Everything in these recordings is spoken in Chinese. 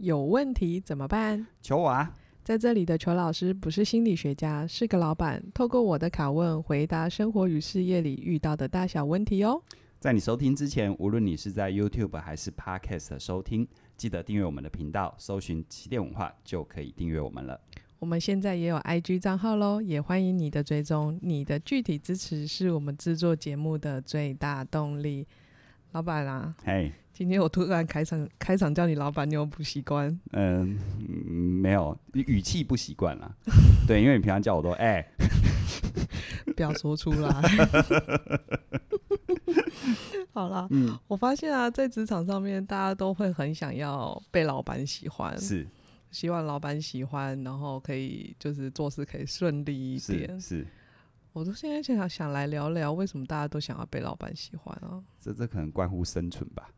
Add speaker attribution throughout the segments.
Speaker 1: 有问题怎么办？
Speaker 2: 求我啊！
Speaker 1: 在这里的裘老师不是心理学家，是个老板。透过我的拷问，回答生活与事业里遇到的大小问题哦。
Speaker 2: 在你收听之前，无论你是在 YouTube 还是 Podcast 收听，记得订阅我们的频道，搜寻起点文化就可以订阅我们了。
Speaker 1: 我们现在也有 IG 账号喽，也欢迎你的追踪。你的具体支持是我们制作节目的最大动力。老板啊，
Speaker 2: 嘿，Hey,
Speaker 1: 今天我突然开场开场叫你老板，你有不习惯？
Speaker 2: 嗯，没有，语气不习惯了。对，因为你平常叫我都哎，欸、
Speaker 1: 不要说出来。好啦，嗯，我发现啊，在职场上面，大家都会很想要被老板喜欢，
Speaker 2: 是
Speaker 1: 希望老板喜欢，然后可以就是做事可以顺利一点，
Speaker 2: 是。是
Speaker 1: 我都现在想想来聊聊，为什么大家都想要被老板喜欢啊？
Speaker 2: 这这可能关乎生存吧，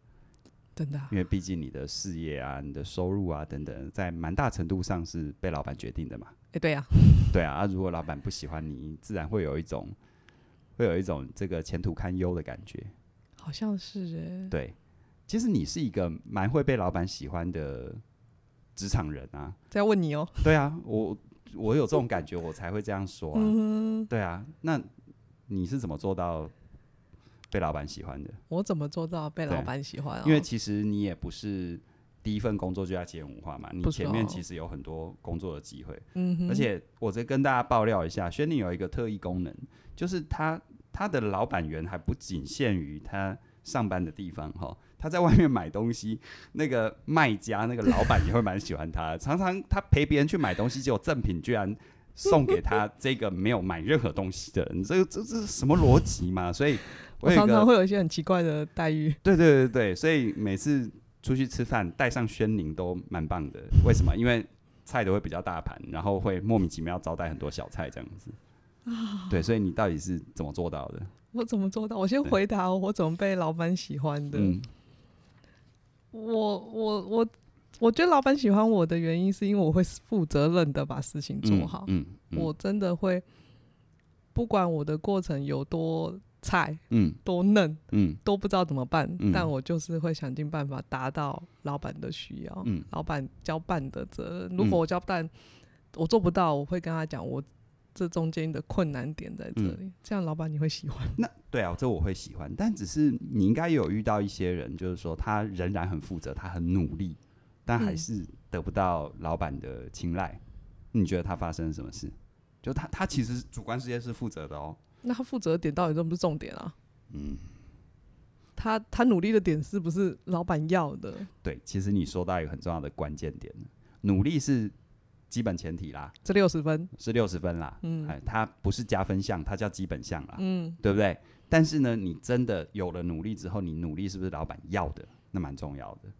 Speaker 1: 真的、啊。
Speaker 2: 因为毕竟你的事业啊、你的收入啊等等，在蛮大程度上是被老板决定的嘛。
Speaker 1: 哎、欸，对、啊，
Speaker 2: 对 啊。如果老板不喜欢你，自然会有一种，会有一种这个前途堪忧的感觉。
Speaker 1: 好像是哎、欸。
Speaker 2: 对，其实你是一个蛮会被老板喜欢的职场人啊。
Speaker 1: 再问你哦。
Speaker 2: 对啊，我。我有这种感觉，我才会这样说啊。嗯、对啊，那你是怎么做到被老板喜欢的？
Speaker 1: 我怎么做到被老板喜欢啊？
Speaker 2: 因为其实你也不是第一份工作就要接文化嘛，你前面其实有很多工作的机会。嗯哼。而且我再跟大家爆料一下，轩宁有一个特异功能，就是他他的老板缘还不仅限于他上班的地方哈。他在外面买东西，那个卖家、那个老板也会蛮喜欢他的。常常他陪别人去买东西，结果赠品居然送给他这个没有买任何东西的人，这这这是什么逻辑嘛？所以我，
Speaker 1: 我常常会有一些很奇怪的待遇。
Speaker 2: 对对对对，所以每次出去吃饭带上轩宁都蛮棒的。为什么？因为菜都会比较大盘，然后会莫名其妙招待很多小菜这样子。对，所以你到底是怎么做到的？
Speaker 1: 我怎么做到？我先回答我怎么被老板喜欢的。嗯我我我我觉得老板喜欢我的原因，是因为我会负责任的把事情做好。嗯，嗯，嗯，我真的会，不管我的过程有多菜，嗯，多嫩，嗯，都不知道怎么办，嗯，但我就是会想尽办法达到老板的需要。嗯，老板交办的责任，如果我交办，我做不到，我会跟他讲我。这中间的困难点在这里，嗯、这样老板你会喜欢？
Speaker 2: 那对啊，这我会喜欢，但只是你应该有遇到一些人，就是说他仍然很负责，他很努力，但还是得不到老板的青睐。嗯、你觉得他发生了什么事？就他他其实主观世界是负责的哦。
Speaker 1: 那他负责的点到底是不是重点啊？嗯，他他努力的点是不是老板要的？
Speaker 2: 对，其实你说到一个很重要的关键点，努力是。基本前提啦，
Speaker 1: 这六十分，
Speaker 2: 是六十分啦。嗯，哎，它不是加分项，它叫基本项啦。嗯，对不对？但是呢，你真的有了努力之后，你努力是不是老板要的？那蛮重要的。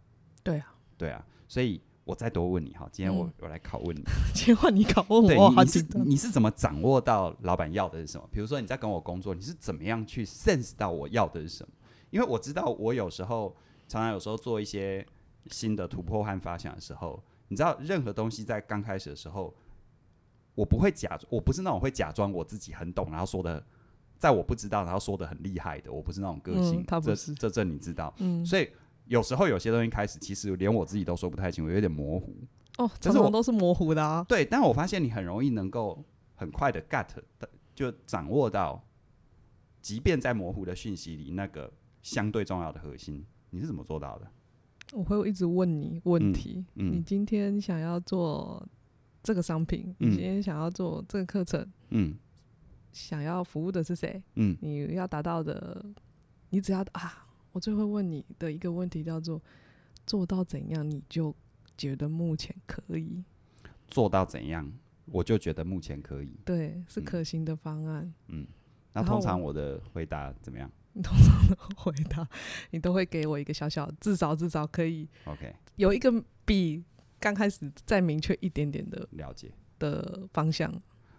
Speaker 1: 对啊，
Speaker 2: 对啊。所以我再多问你哈，今天我我来拷问你，
Speaker 1: 今天换你拷问我。
Speaker 2: 对，你是你是怎么掌握到老板要的是什么？比如说你在跟我工作，你是怎么样去 sense 到我要的是什么？因为我知道我有时候常常有时候做一些新的突破和发想的时候。你知道，任何东西在刚开始的时候，我不会假，我不是那种会假装我自己很懂，然后说的，在我不知道，然后说的很厉害的，我不是那种个性。嗯、他不是这这这你知道，嗯、所以有时候有些东西开始，其实连我自己都说不太清楚，有点模糊。
Speaker 1: 哦，这种都是模糊的啊。
Speaker 2: 对，但我发现你很容易能够很快的 get 的，就掌握到，即便在模糊的讯息里，那个相对重要的核心，你是怎么做到的？
Speaker 1: 我会一直问你问题。嗯嗯、你今天想要做这个商品，嗯、你今天想要做这个课程，嗯、想要服务的是谁？嗯、你要达到的，你只要啊，我最会问你的一个问题叫做：做到怎样你就觉得目前可以？
Speaker 2: 做到怎样我就觉得目前可以？
Speaker 1: 对，是可行的方案。
Speaker 2: 嗯，那通常我的回答怎么样？
Speaker 1: 你 通常的回答，你都会给我一个小小，至少至少可以，OK，有一个比刚开始再明确一点点的
Speaker 2: 了解
Speaker 1: 的方向。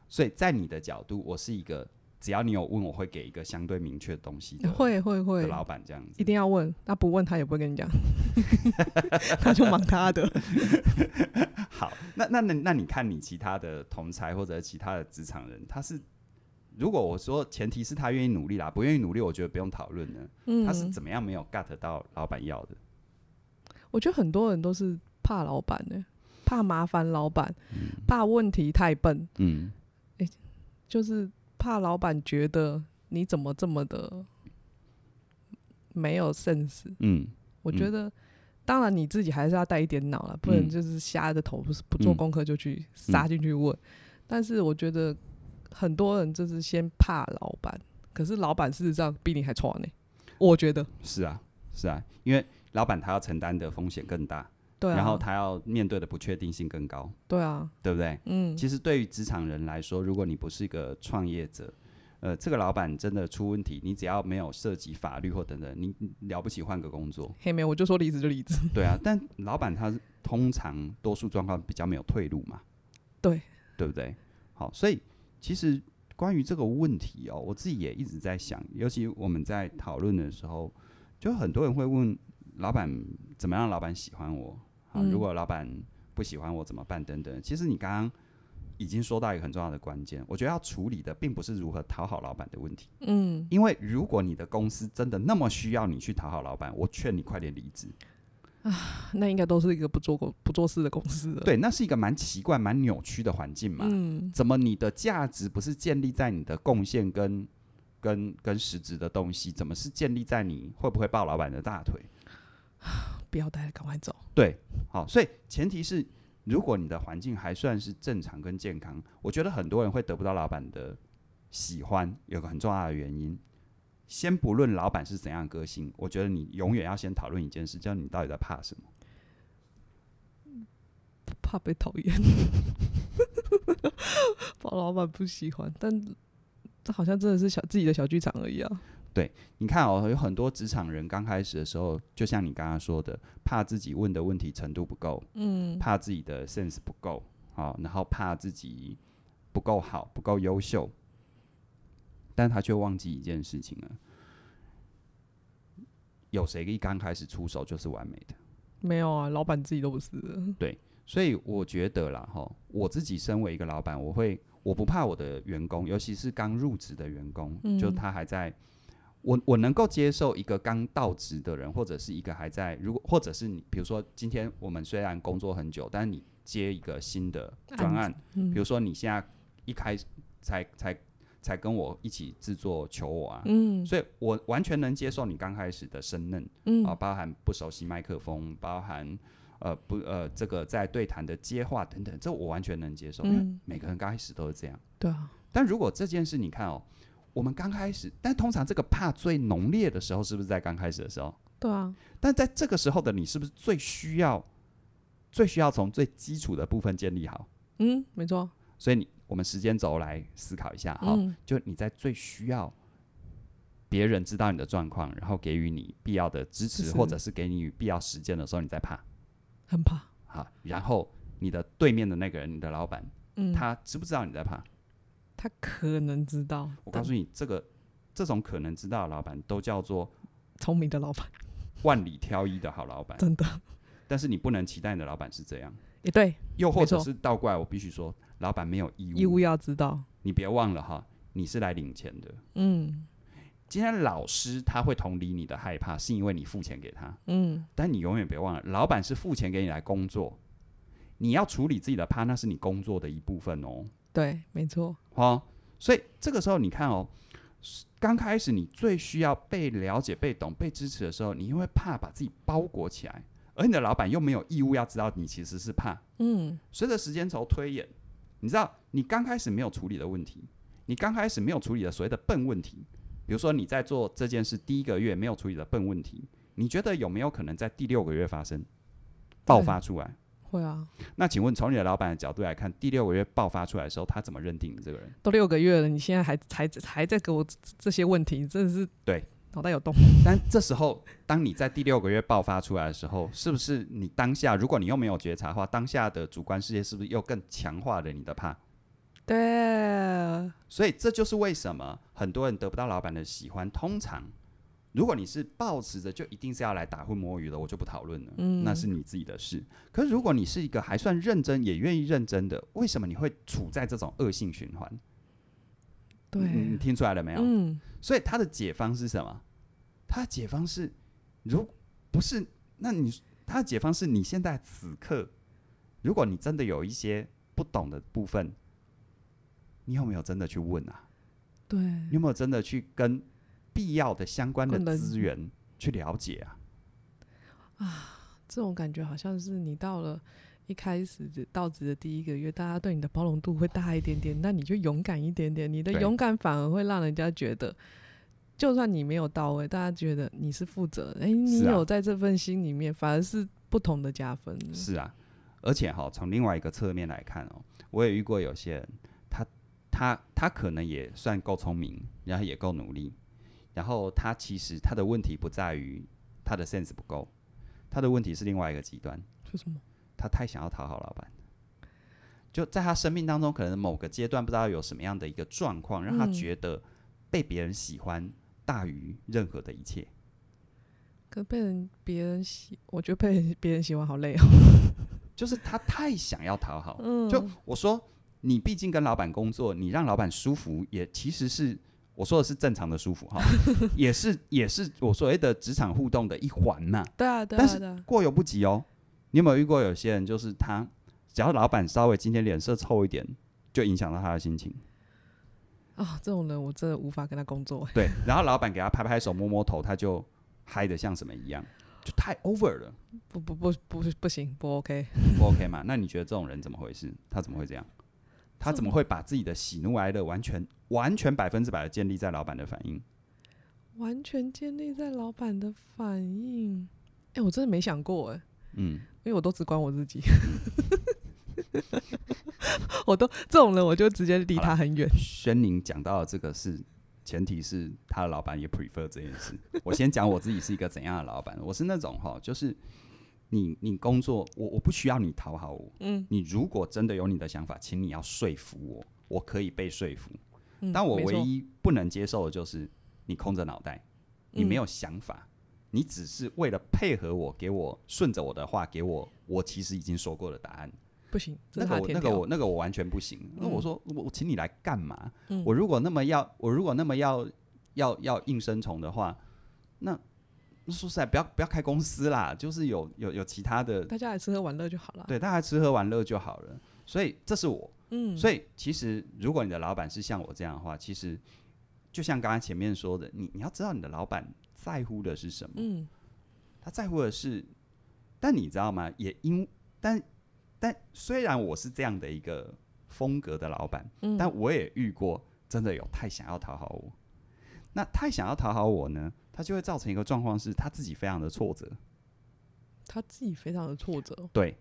Speaker 2: 所以在你的角度，我是一个只要你有问，我会给一个相对明确的东西的。
Speaker 1: 会会会，
Speaker 2: 的老板这样子
Speaker 1: 一定要问，他不问他也不会跟你讲，他就忙他的。
Speaker 2: 好，那那那那你看你其他的同才或者其他的职场人，他是。如果我说前提是他愿意努力啦，不愿意努力，我觉得不用讨论了。嗯，他是怎么样没有 get 到老板要的？
Speaker 1: 我觉得很多人都是怕老板呢，怕麻烦老板，嗯、怕问题太笨，嗯，欸、就是怕老板觉得你怎么这么的没有 sense，嗯，我觉得。当然，你自己还是要带一点脑了，不能就是瞎着头，不是不做功课就去杀进去问。嗯、但是我觉得很多人就是先怕老板，可是老板事实上比你还错呢。我觉得
Speaker 2: 是啊，是啊，因为老板他要承担的风险更大，对、啊，然后他要面对的不确定性更高，
Speaker 1: 对啊，
Speaker 2: 对不对？嗯，其实对于职场人来说，如果你不是一个创业者。呃，这个老板真的出问题，你只要没有涉及法律或等等，你了不起换个工作。
Speaker 1: 嘿，没有，我就说离职就离职。
Speaker 2: 对啊，但老板他通常多数状况比较没有退路嘛。
Speaker 1: 对，
Speaker 2: 对不对？好，所以其实关于这个问题哦，我自己也一直在想，尤其我们在讨论的时候，就很多人会问老板怎么样，老板喜欢我啊？如果老板不喜欢我怎么办？等等。其实你刚刚。已经说到一个很重要的关键，我觉得要处理的并不是如何讨好老板的问题，嗯，因为如果你的公司真的那么需要你去讨好老板，我劝你快点离职
Speaker 1: 啊，那应该都是一个不做过不做事的公司，
Speaker 2: 对，那是一个蛮奇怪、蛮扭曲的环境嘛，嗯，怎么你的价值不是建立在你的贡献跟跟跟实质的东西，怎么是建立在你会不会抱老板的大腿？
Speaker 1: 不要待了，赶快走。
Speaker 2: 对，好，所以前提是。如果你的环境还算是正常跟健康，我觉得很多人会得不到老板的喜欢，有个很重要的原因。先不论老板是怎样的个性，我觉得你永远要先讨论一件事，叫你到底在怕什么？
Speaker 1: 怕被讨厌，怕老板不喜欢，但这好像真的是小自己的小剧场而已啊。
Speaker 2: 对，你看哦，有很多职场人刚开始的时候，就像你刚刚说的，怕自己问的问题程度不够，嗯，怕自己的 sense 不够，好，然后怕自己不够好，不够优秀，但他却忘记一件事情了：有谁一刚开始出手就是完美的？
Speaker 1: 没有啊，老板自己都不是。
Speaker 2: 对，所以我觉得啦，哈，我自己身为一个老板，我会我不怕我的员工，尤其是刚入职的员工，嗯、就他还在。我我能够接受一个刚到职的人，或者是一个还在，如果或者是你，比如说今天我们虽然工作很久，但是你接一个新的专案，嗯、比如说你现在一开始才才才跟我一起制作求我啊，嗯，所以我完全能接受你刚开始的生嫩，嗯，啊，包含不熟悉麦克风，包含呃不呃这个在对谈的接话等等，这我完全能接受，嗯、因为每个人刚开始都是这样，
Speaker 1: 对啊，
Speaker 2: 但如果这件事你看哦。我们刚开始，但通常这个怕最浓烈的时候，是不是在刚开始的时候？
Speaker 1: 对啊。
Speaker 2: 但在这个时候的你，是不是最需要、最需要从最基础的部分建立好？
Speaker 1: 嗯，没错。
Speaker 2: 所以你，我们时间轴来思考一下，哈、嗯，就你在最需要别人知道你的状况，然后给予你必要的支持，或者是给你必要时间的时候，你在怕，
Speaker 1: 很怕。
Speaker 2: 好，然后你的对面的那个人，你的老板，嗯，他知不知道你在怕？
Speaker 1: 他可能知道，
Speaker 2: 我告诉你，这个这种可能知道的老板都叫做
Speaker 1: 聪明的老板，
Speaker 2: 万里挑一的好老板，
Speaker 1: 真的。
Speaker 2: 但是你不能期待你的老板是这样，
Speaker 1: 也对。
Speaker 2: 又或者是倒过来，我必须说，老板没有义务，
Speaker 1: 义务要知道。
Speaker 2: 你别忘了哈，你是来领钱的。嗯，今天老师他会同理你的害怕，是因为你付钱给他。嗯，但你永远别忘了，老板是付钱给你来工作，你要处理自己的怕，那是你工作的一部分哦。
Speaker 1: 对，没错。
Speaker 2: 哦，所以这个时候你看哦，刚开始你最需要被了解、被懂、被支持的时候，你因为怕把自己包裹起来，而你的老板又没有义务要知道你其实是怕。嗯。随着时间轴推演，你知道你刚开始没有处理的问题，你刚开始没有处理的所谓的笨问题，比如说你在做这件事第一个月没有处理的笨问题，你觉得有没有可能在第六个月发生爆发出来？
Speaker 1: 会啊，
Speaker 2: 那请问从你的老板的角度来看，第六个月爆发出来的时候，他怎么认定你这个人？
Speaker 1: 都六个月了，你现在还还还在给我这些问题，真的是
Speaker 2: 对
Speaker 1: 脑袋有洞。
Speaker 2: 但这时候，当你在第六个月爆发出来的时候，是不是你当下，如果你又没有觉察的话，当下的主观世界是不是又更强化了你的怕？
Speaker 1: 对，
Speaker 2: 所以这就是为什么很多人得不到老板的喜欢，通常。如果你是抱持着就一定是要来打混摸鱼的，我就不讨论了，嗯，那是你自己的事。可是如果你是一个还算认真也愿意认真的，为什么你会处在这种恶性循环？
Speaker 1: 对，
Speaker 2: 你听出来了没有？
Speaker 1: 嗯，
Speaker 2: 所以他的解方是什么？他的解方是，如不是，那你他的解方是你现在此刻，如果你真的有一些不懂的部分，你有没有真的去问啊？
Speaker 1: 对，
Speaker 2: 你有没有真的去跟必要的相关的资源去了解啊？
Speaker 1: 啊，这种感觉好像是你到了一开始到职的第一个月，大家对你的包容度会大一点点，那你就勇敢一点点。你的勇敢反而会让人家觉得，就算你没有到位，大家觉得你是负责的。哎、欸，你有在这份心里面，反而是不同的加分。
Speaker 2: 是啊，而且哈，从另外一个侧面来看哦，我也遇过有些人，他他他可能也算够聪明，然后也够努力，然后他其实他的问题不在于他的 sense 不够。他的问题是另外一个极端，
Speaker 1: 是什么？
Speaker 2: 他太想要讨好老板，就在他生命当中，可能某个阶段不知道有什么样的一个状况，让他觉得被别人喜欢大于任何的一切。
Speaker 1: 可被人别人喜，我觉得被别人喜欢好累哦。
Speaker 2: 就是他太想要讨好，就我说，你毕竟跟老板工作，你让老板舒服，也其实是。我说的是正常的舒服哈，也是也是我所谓的职场互动的一环呐。
Speaker 1: 对啊，对啊。
Speaker 2: 但是过犹不及哦。你有没有遇过有些人，就是他只要老板稍微今天脸色臭一点，就影响到他的心情。
Speaker 1: 啊，这种人我真的无法跟他工作。
Speaker 2: 对，然后老板给他拍拍手、摸摸头，他就嗨的像什么一样，就太 over 了。
Speaker 1: 不不不不不行，不 OK，
Speaker 2: 不 OK 嘛？那你觉得这种人怎么回事？他怎么会这样？他怎么会把自己的喜怒哀乐完全？完全百分之百的建立在老板的反应，
Speaker 1: 完全建立在老板的反应。哎、欸，我真的没想过哎，嗯，因为我都只管我自己，我都这种人，我就直接离他很远。
Speaker 2: 轩宁讲到的这个是前提是他的老板也 prefer 这件事。我先讲我自己是一个怎样的老板，我是那种哈，就是你你工作，我我不需要你讨好我，嗯，你如果真的有你的想法，请你要说服我，我可以被说服。但我唯一不能接受的就是你空着脑袋，你没有想法，你只是为了配合我，给我顺着我的话，给我我其实已经说过的答案。
Speaker 1: 不行，
Speaker 2: 那个我那个我那个我完全不行。那我说我我请你来干嘛？我如果那么要，我如果那么要要要应声虫的话，那说实在不要不要开公司啦，就是有有有其他的，
Speaker 1: 大家来吃喝玩乐就好了。
Speaker 2: 对，大家来吃喝玩乐就好了。所以这是我。嗯，所以其实如果你的老板是像我这样的话，其实就像刚刚前面说的，你你要知道你的老板在乎的是什么？嗯，他在乎的是，但你知道吗？也因但但虽然我是这样的一个风格的老板，嗯，但我也遇过真的有太想要讨好我。那太想要讨好我呢，他就会造成一个状况，是他自己非常的挫折。
Speaker 1: 他自己非常的挫折，
Speaker 2: 对，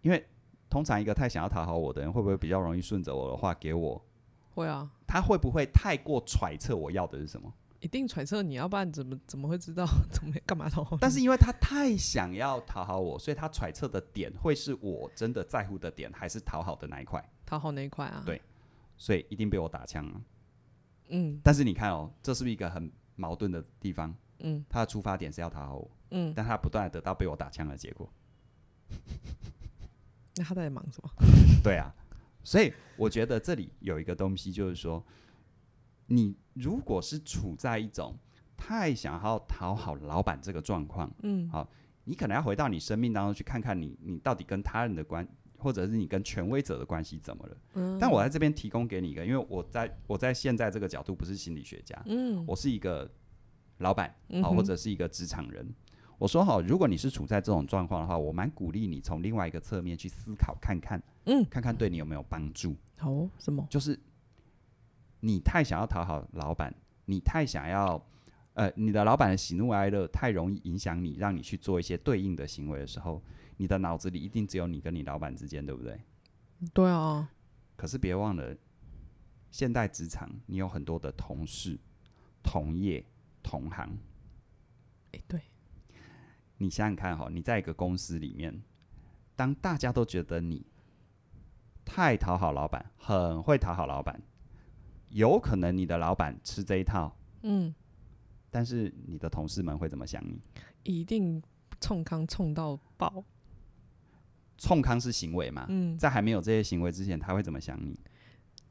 Speaker 2: 因为。通常一个太想要讨好我的人，会不会比较容易顺着我的话给我？
Speaker 1: 会啊。
Speaker 2: 他会不会太过揣测我要的是什么？
Speaker 1: 一定揣测，你要不然怎么怎么会知道怎么干嘛讨好？
Speaker 2: 但是因为他太想要讨好我，所以他揣测的点会是我真的在乎的点，还是讨好的那一块？
Speaker 1: 讨好那一块啊？
Speaker 2: 对，所以一定被我打枪啊。
Speaker 1: 嗯。
Speaker 2: 但是你看哦，这是不是一个很矛盾的地方？嗯。他的出发点是要讨好我，嗯，但他不断的得到被我打枪的结果。
Speaker 1: 那他在忙什么？
Speaker 2: 对啊，所以我觉得这里有一个东西，就是说，你如果是处在一种太想要讨好老板这个状况，嗯，好，你可能要回到你生命当中去看看你，你到底跟他人的关，或者是你跟权威者的关系怎么了？嗯，但我在这边提供给你一个，因为我在我在现在这个角度不是心理学家，嗯，我是一个老板，好，或者是一个职场人。我说好，如果你是处在这种状况的话，我蛮鼓励你从另外一个侧面去思考看看，嗯，看看对你有没有帮助。
Speaker 1: 好哦，什么？
Speaker 2: 就是你太想要讨好老板，你太想要，呃，你的老板的喜怒哀乐太容易影响你，让你去做一些对应的行为的时候，你的脑子里一定只有你跟你老板之间，对不对？
Speaker 1: 对啊。
Speaker 2: 可是别忘了，现代职场你有很多的同事、同业、同行。
Speaker 1: 哎，对。
Speaker 2: 你想想看哈，你在一个公司里面，当大家都觉得你太讨好老板，很会讨好老板，有可能你的老板吃这一套，嗯，但是你的同事们会怎么想你？
Speaker 1: 一定冲康冲到爆。
Speaker 2: 冲康是行为嘛？嗯，在还没有这些行为之前，他会怎么想你？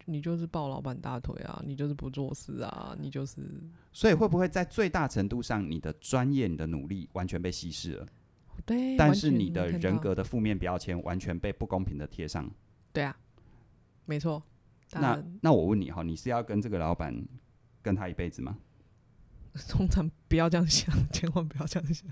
Speaker 1: 你就是抱老板大腿啊！你就是不做事啊！你就是……
Speaker 2: 所以会不会在最大程度上，你的专业、你的努力完全被稀释了？
Speaker 1: 对，
Speaker 2: 但是你的人格的负面标签完全被不公平的贴上。
Speaker 1: 对啊，没错。
Speaker 2: 那那我问你哈，你是要跟这个老板跟他一辈子吗？
Speaker 1: 通常不要这样想，千万不要这样想。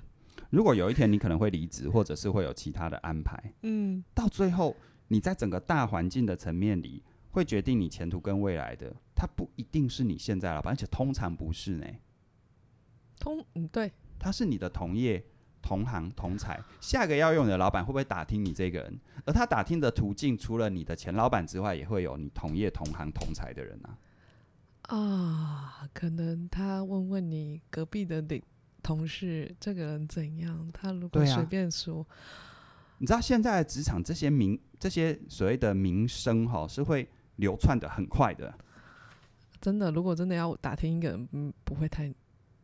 Speaker 2: 如果有一天你可能会离职，或者是会有其他的安排，
Speaker 1: 嗯，
Speaker 2: 到最后你在整个大环境的层面里，会决定你前途跟未来的，他不一定是你现在老板，而且通常不是呢。
Speaker 1: 通嗯对，
Speaker 2: 他是你的同业、同行、同才，下个要用你的老板会不会打听你这个人？而他打听的途径，除了你的前老板之外，也会有你同业、同行、同才的人啊。
Speaker 1: 啊，可能他问问你隔壁的邻同事，这个人怎样？他如果随便说，啊、
Speaker 2: 你知道现在职场这些名这些所谓的名声哈，是会流窜的很快的。
Speaker 1: 真的，如果真的要打听一个人，嗯，不会太，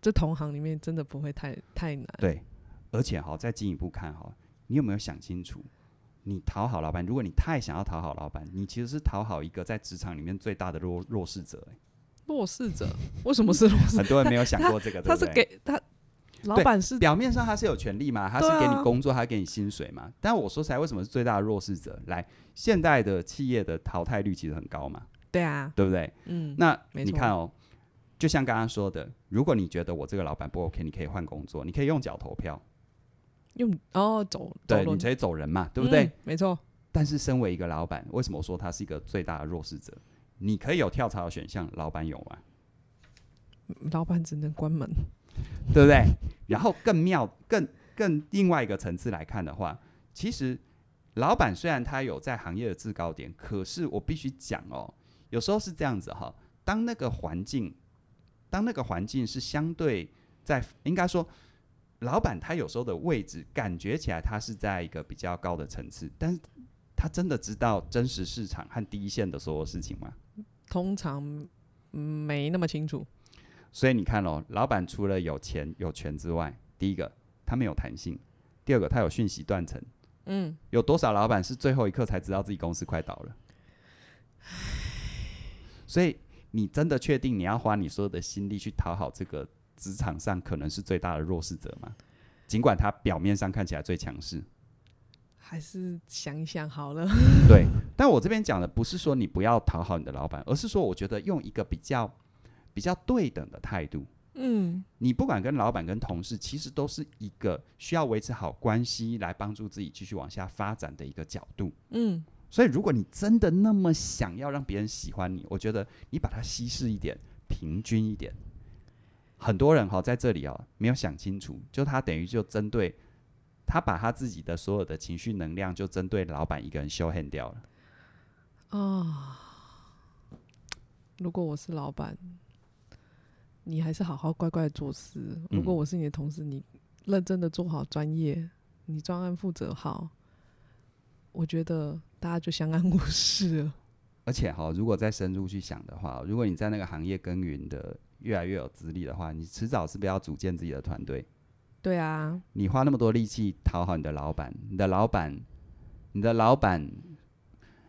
Speaker 1: 这同行里面真的不会太太难。
Speaker 2: 对，而且哈，再进一步看哈，你有没有想清楚？你讨好老板，如果你太想要讨好老板，你其实是讨好一个在职场里面最大的弱弱势者。
Speaker 1: 弱势者为什么是弱势？
Speaker 2: 很多人没有想过这个，
Speaker 1: 他，他，他是给他老板是
Speaker 2: 表面上他是有权利嘛，他是给你工作，啊、他给你薪水嘛。但我说起来，为什么是最大的弱势者？来，现代的企业的淘汰率其实很高嘛。
Speaker 1: 对啊，
Speaker 2: 对不对？
Speaker 1: 嗯，
Speaker 2: 那你看哦，就像刚刚说的，如果你觉得我这个老板不 OK，你可以换工作，你可以用脚投票，
Speaker 1: 用哦走，
Speaker 2: 对，你可以走人嘛，对不对？
Speaker 1: 嗯、没错。
Speaker 2: 但是身为一个老板，为什么我说他是一个最大的弱势者？你可以有跳槽的选项，老板有吗？
Speaker 1: 老板只能关门，
Speaker 2: 对不对？然后更妙、更更另外一个层次来看的话，其实老板虽然他有在行业的制高点，可是我必须讲哦，有时候是这样子哈。当那个环境，当那个环境是相对在，应该说，老板他有时候的位置感觉起来他是在一个比较高的层次，但是他真的知道真实市场和第一线的所有事情吗？
Speaker 1: 通常没那么清楚。
Speaker 2: 所以你看哦，老板除了有钱有权之外，第一个他没有弹性，第二个他有讯息断层。
Speaker 1: 嗯，
Speaker 2: 有多少老板是最后一刻才知道自己公司快倒了？所以你真的确定你要花你所有的心力去讨好这个职场上可能是最大的弱势者吗？尽管他表面上看起来最强势，
Speaker 1: 还是想一想好了。
Speaker 2: 对，但我这边讲的不是说你不要讨好你的老板，而是说我觉得用一个比较。比较对等的态度，
Speaker 1: 嗯，
Speaker 2: 你不管跟老板跟同事，其实都是一个需要维持好关系来帮助自己继续往下发展的一个角度，
Speaker 1: 嗯，
Speaker 2: 所以如果你真的那么想要让别人喜欢你，我觉得你把它稀释一点，平均一点。很多人哈在这里哦没有想清楚，就他等于就针对他把他自己的所有的情绪能量就针对老板一个人修 hand 掉了。
Speaker 1: 哦，如果我是老板。你还是好好乖乖的做事。如果我是你的同事，你认真的做好专业，你专案负责好，我觉得大家就相安无事了。
Speaker 2: 而且哈，如果再深入去想的话，如果你在那个行业耕耘的越来越有资历的话，你迟早是不要组建自己的团队？
Speaker 1: 对啊，
Speaker 2: 你花那么多力气讨好你的老板，你的老板，你的老板，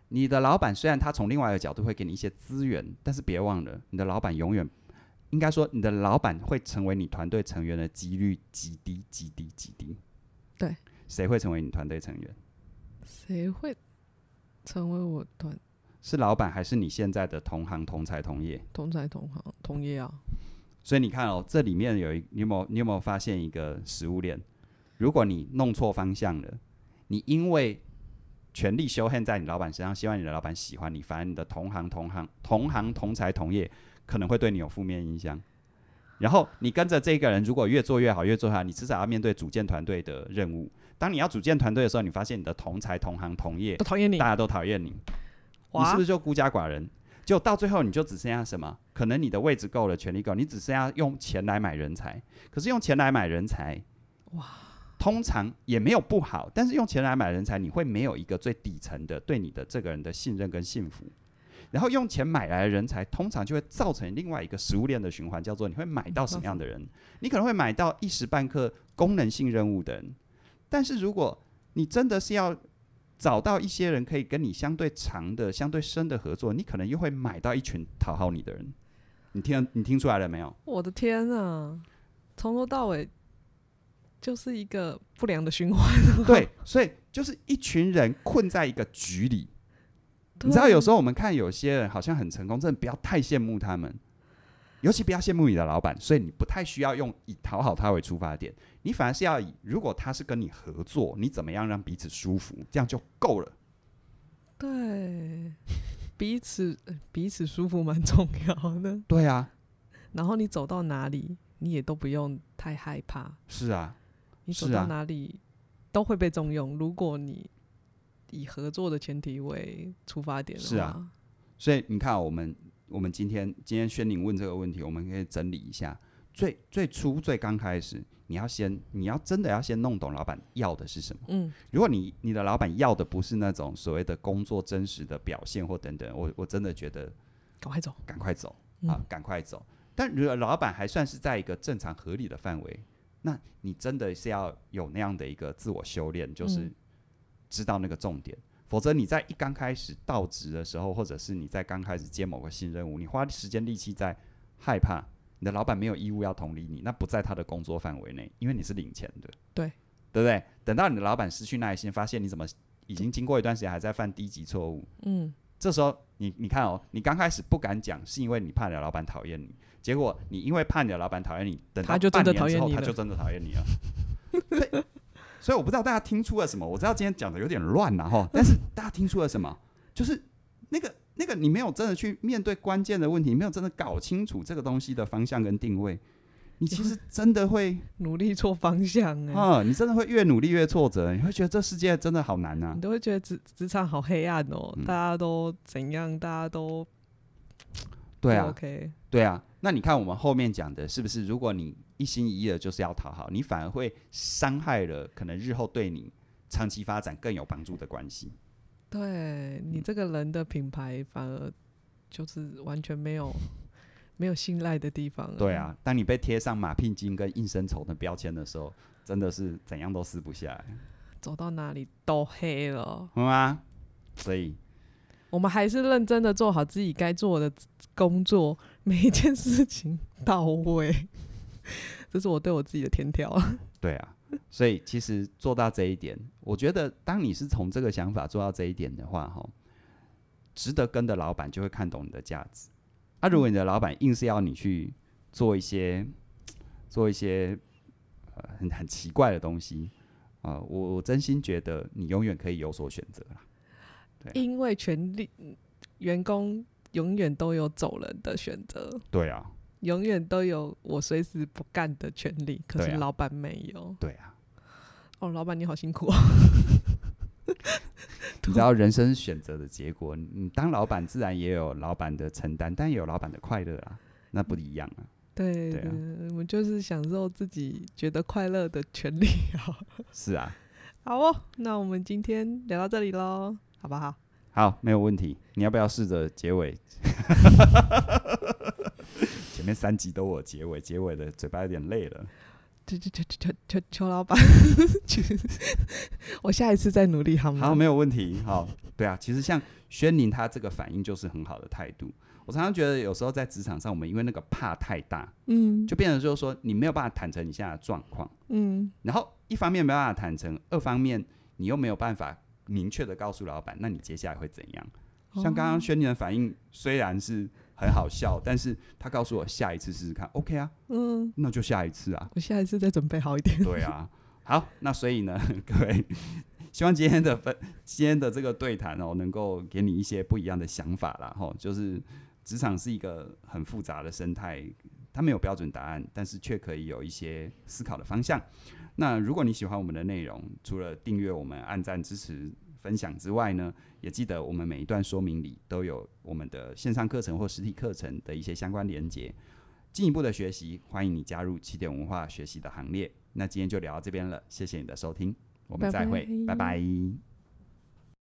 Speaker 2: 你的老板，虽然他从另外一个角度会给你一些资源，但是别忘了，你的老板永远。应该说，你的老板会成为你团队成员的几率极低、极低、极低。
Speaker 1: 对，
Speaker 2: 谁会成为你团队成员？
Speaker 1: 谁会成为我团？
Speaker 2: 是老板还是你现在的同行、同才、同业？
Speaker 1: 同才、同行、同业啊！
Speaker 2: 所以你看哦，这里面有一，你有没有，你有没有发现一个食物链？如果你弄错方向了，你因为权力修恨在你老板身上，希望你的老板喜欢你，反而你的同行、同行、同行、同才、同业。可能会对你有负面影响，然后你跟着这个人，如果越做越好，越做越好，你至少要面对组建团队的任务。当你要组建团队的时候，你发现你的同才、同行、同业
Speaker 1: 都讨厌你，
Speaker 2: 大家都讨厌你，你是不是就孤家寡人？就到最后，你就只剩下什么？可能你的位置够了，权力够，你只剩下用钱来买人才。可是用钱来买人才，
Speaker 1: 哇，
Speaker 2: 通常也没有不好，但是用钱来买人才，你会没有一个最底层的对你的这个人的信任跟幸福。然后用钱买来的人才，通常就会造成另外一个食物链的循环，叫做你会买到什么样的人？你可能会买到一时半刻功能性任务的人，但是如果你真的是要找到一些人可以跟你相对长的、相对深的合作，你可能又会买到一群讨好你的人。你听，你听出来了没有？
Speaker 1: 我的天啊，从头到尾就是一个不良的循环。
Speaker 2: 对，所以就是一群人困在一个局里。你知道，有时候我们看有些人好像很成功，真的不要太羡慕他们，尤其不要羡慕你的老板。所以你不太需要用以讨好他为出发点，你反而是要以如果他是跟你合作，你怎么样让彼此舒服，这样就够了。
Speaker 1: 对，彼此彼此舒服蛮重要的。
Speaker 2: 对啊，
Speaker 1: 然后你走到哪里，你也都不用太害怕。
Speaker 2: 是啊，
Speaker 1: 你走到哪里都会被重用。如果你以合作的前提为出发点的话，
Speaker 2: 是啊，所以你看，我们我们今天今天宣宁问这个问题，我们可以整理一下。最最初最刚开始，你要先你要真的要先弄懂老板要的是什么。
Speaker 1: 嗯，
Speaker 2: 如果你你的老板要的不是那种所谓的工作真实的表现或等等，我我真的觉得
Speaker 1: 赶快走，
Speaker 2: 赶快走、
Speaker 1: 嗯、
Speaker 2: 啊，赶快走。但如果老板还算是在一个正常合理的范围，那你真的是要有那样的一个自我修炼，就是。嗯知道那个重点，否则你在一刚开始到职的时候，或者是你在刚开始接某个新任务，你花时间力气在害怕，你的老板没有义务要同理你，那不在他的工作范围内，因为你是领钱的，
Speaker 1: 对，
Speaker 2: 对不对？等到你的老板失去耐心，发现你怎么已经经过一段时间还在犯低级错误，
Speaker 1: 嗯，这
Speaker 2: 时候你你看哦，你刚开始不敢讲，是因为你怕你的老板讨厌你，结果你因为怕你的老板讨厌你，等他就真的讨厌你，他就真的讨厌你了。所以我不知道大家听出了什么，我知道今天讲的有点乱了哈，但是大家听出了什么？就是那个那个你没有真的去面对关键的问题，没有真的搞清楚这个东西的方向跟定位，你其实真的会
Speaker 1: 努力错方向哎、欸，
Speaker 2: 啊，你真的会越努力越挫折，你会觉得这世界真的好难啊，
Speaker 1: 你都会觉得职职场好黑暗哦，大家都怎样，大家都
Speaker 2: 对啊
Speaker 1: ，OK，
Speaker 2: 对啊，那你看我们后面讲的是不是？如果你一心一意的就是要讨好，你反而会伤害了可能日后对你长期发展更有帮助的关系。
Speaker 1: 对你这个人的品牌，反而就是完全没有没有信赖的地方。
Speaker 2: 对啊，当你被贴上马屁精跟应声虫的标签的时候，真的是怎样都撕不下来，
Speaker 1: 走到哪里都黑了，
Speaker 2: 好吗？所以，
Speaker 1: 我们还是认真的做好自己该做的工作，每一件事情到位。这是我对我自己的天条。
Speaker 2: 对啊，所以其实做到这一点，我觉得当你是从这个想法做到这一点的话，哈，值得跟的老板就会看懂你的价值。啊，如果你的老板硬是要你去做一些做一些呃很很奇怪的东西啊，呃，我我真心觉得你永远可以有所选择啦。对啊，
Speaker 1: 因为权力员工永远都有走人的选择。
Speaker 2: 对啊。
Speaker 1: 永远都有我随时不干的权利，可是老板没有。
Speaker 2: 对啊，
Speaker 1: 哦，老板你好辛苦哦。
Speaker 2: 你知道人生选择的结果，你当老板自然也有老板的承担，但也有老板的快乐啊，那不一样啊。
Speaker 1: 对对，我们就是享受自己觉得快乐的权利啊。
Speaker 2: 是啊，
Speaker 1: 好哦，那我们今天聊到这里喽，好不好？
Speaker 2: 好，没有问题。你要不要试着结尾？前面三集都我结尾，结尾的嘴巴有点累了。
Speaker 1: 求求求求求求老板，我下一次再努力好吗？
Speaker 2: 好，没有问题。好，对啊，其实像轩宁他这个反应就是很好的态度。我常常觉得有时候在职场上，我们因为那个怕太大，
Speaker 1: 嗯，
Speaker 2: 就变成就是说你没有办法坦诚你现在的状况，
Speaker 1: 嗯，
Speaker 2: 然后一方面没办法坦诚，二方面你又没有办法明确的告诉老板，那你接下来会怎样？像刚刚轩宁的反应虽然是。很好笑，但是他告诉我下一次试试看，OK 啊，
Speaker 1: 嗯，
Speaker 2: 那就下一次啊，
Speaker 1: 我下一次再准备好一点。
Speaker 2: 对啊，好，那所以呢，各位，希望今天的分，今天的这个对谈哦，能够给你一些不一样的想法啦。哈，就是职场是一个很复杂的生态，它没有标准答案，但是却可以有一些思考的方向。那如果你喜欢我们的内容，除了订阅我们、按赞支持。分享之外呢，也记得我们每一段说明里都有我们的线上课程或实体课程的一些相关连接。进一步的学习，欢迎你加入起点文化学习的行列。那今天就聊到这边了，谢谢你的收听，我们再会，拜拜。拜拜。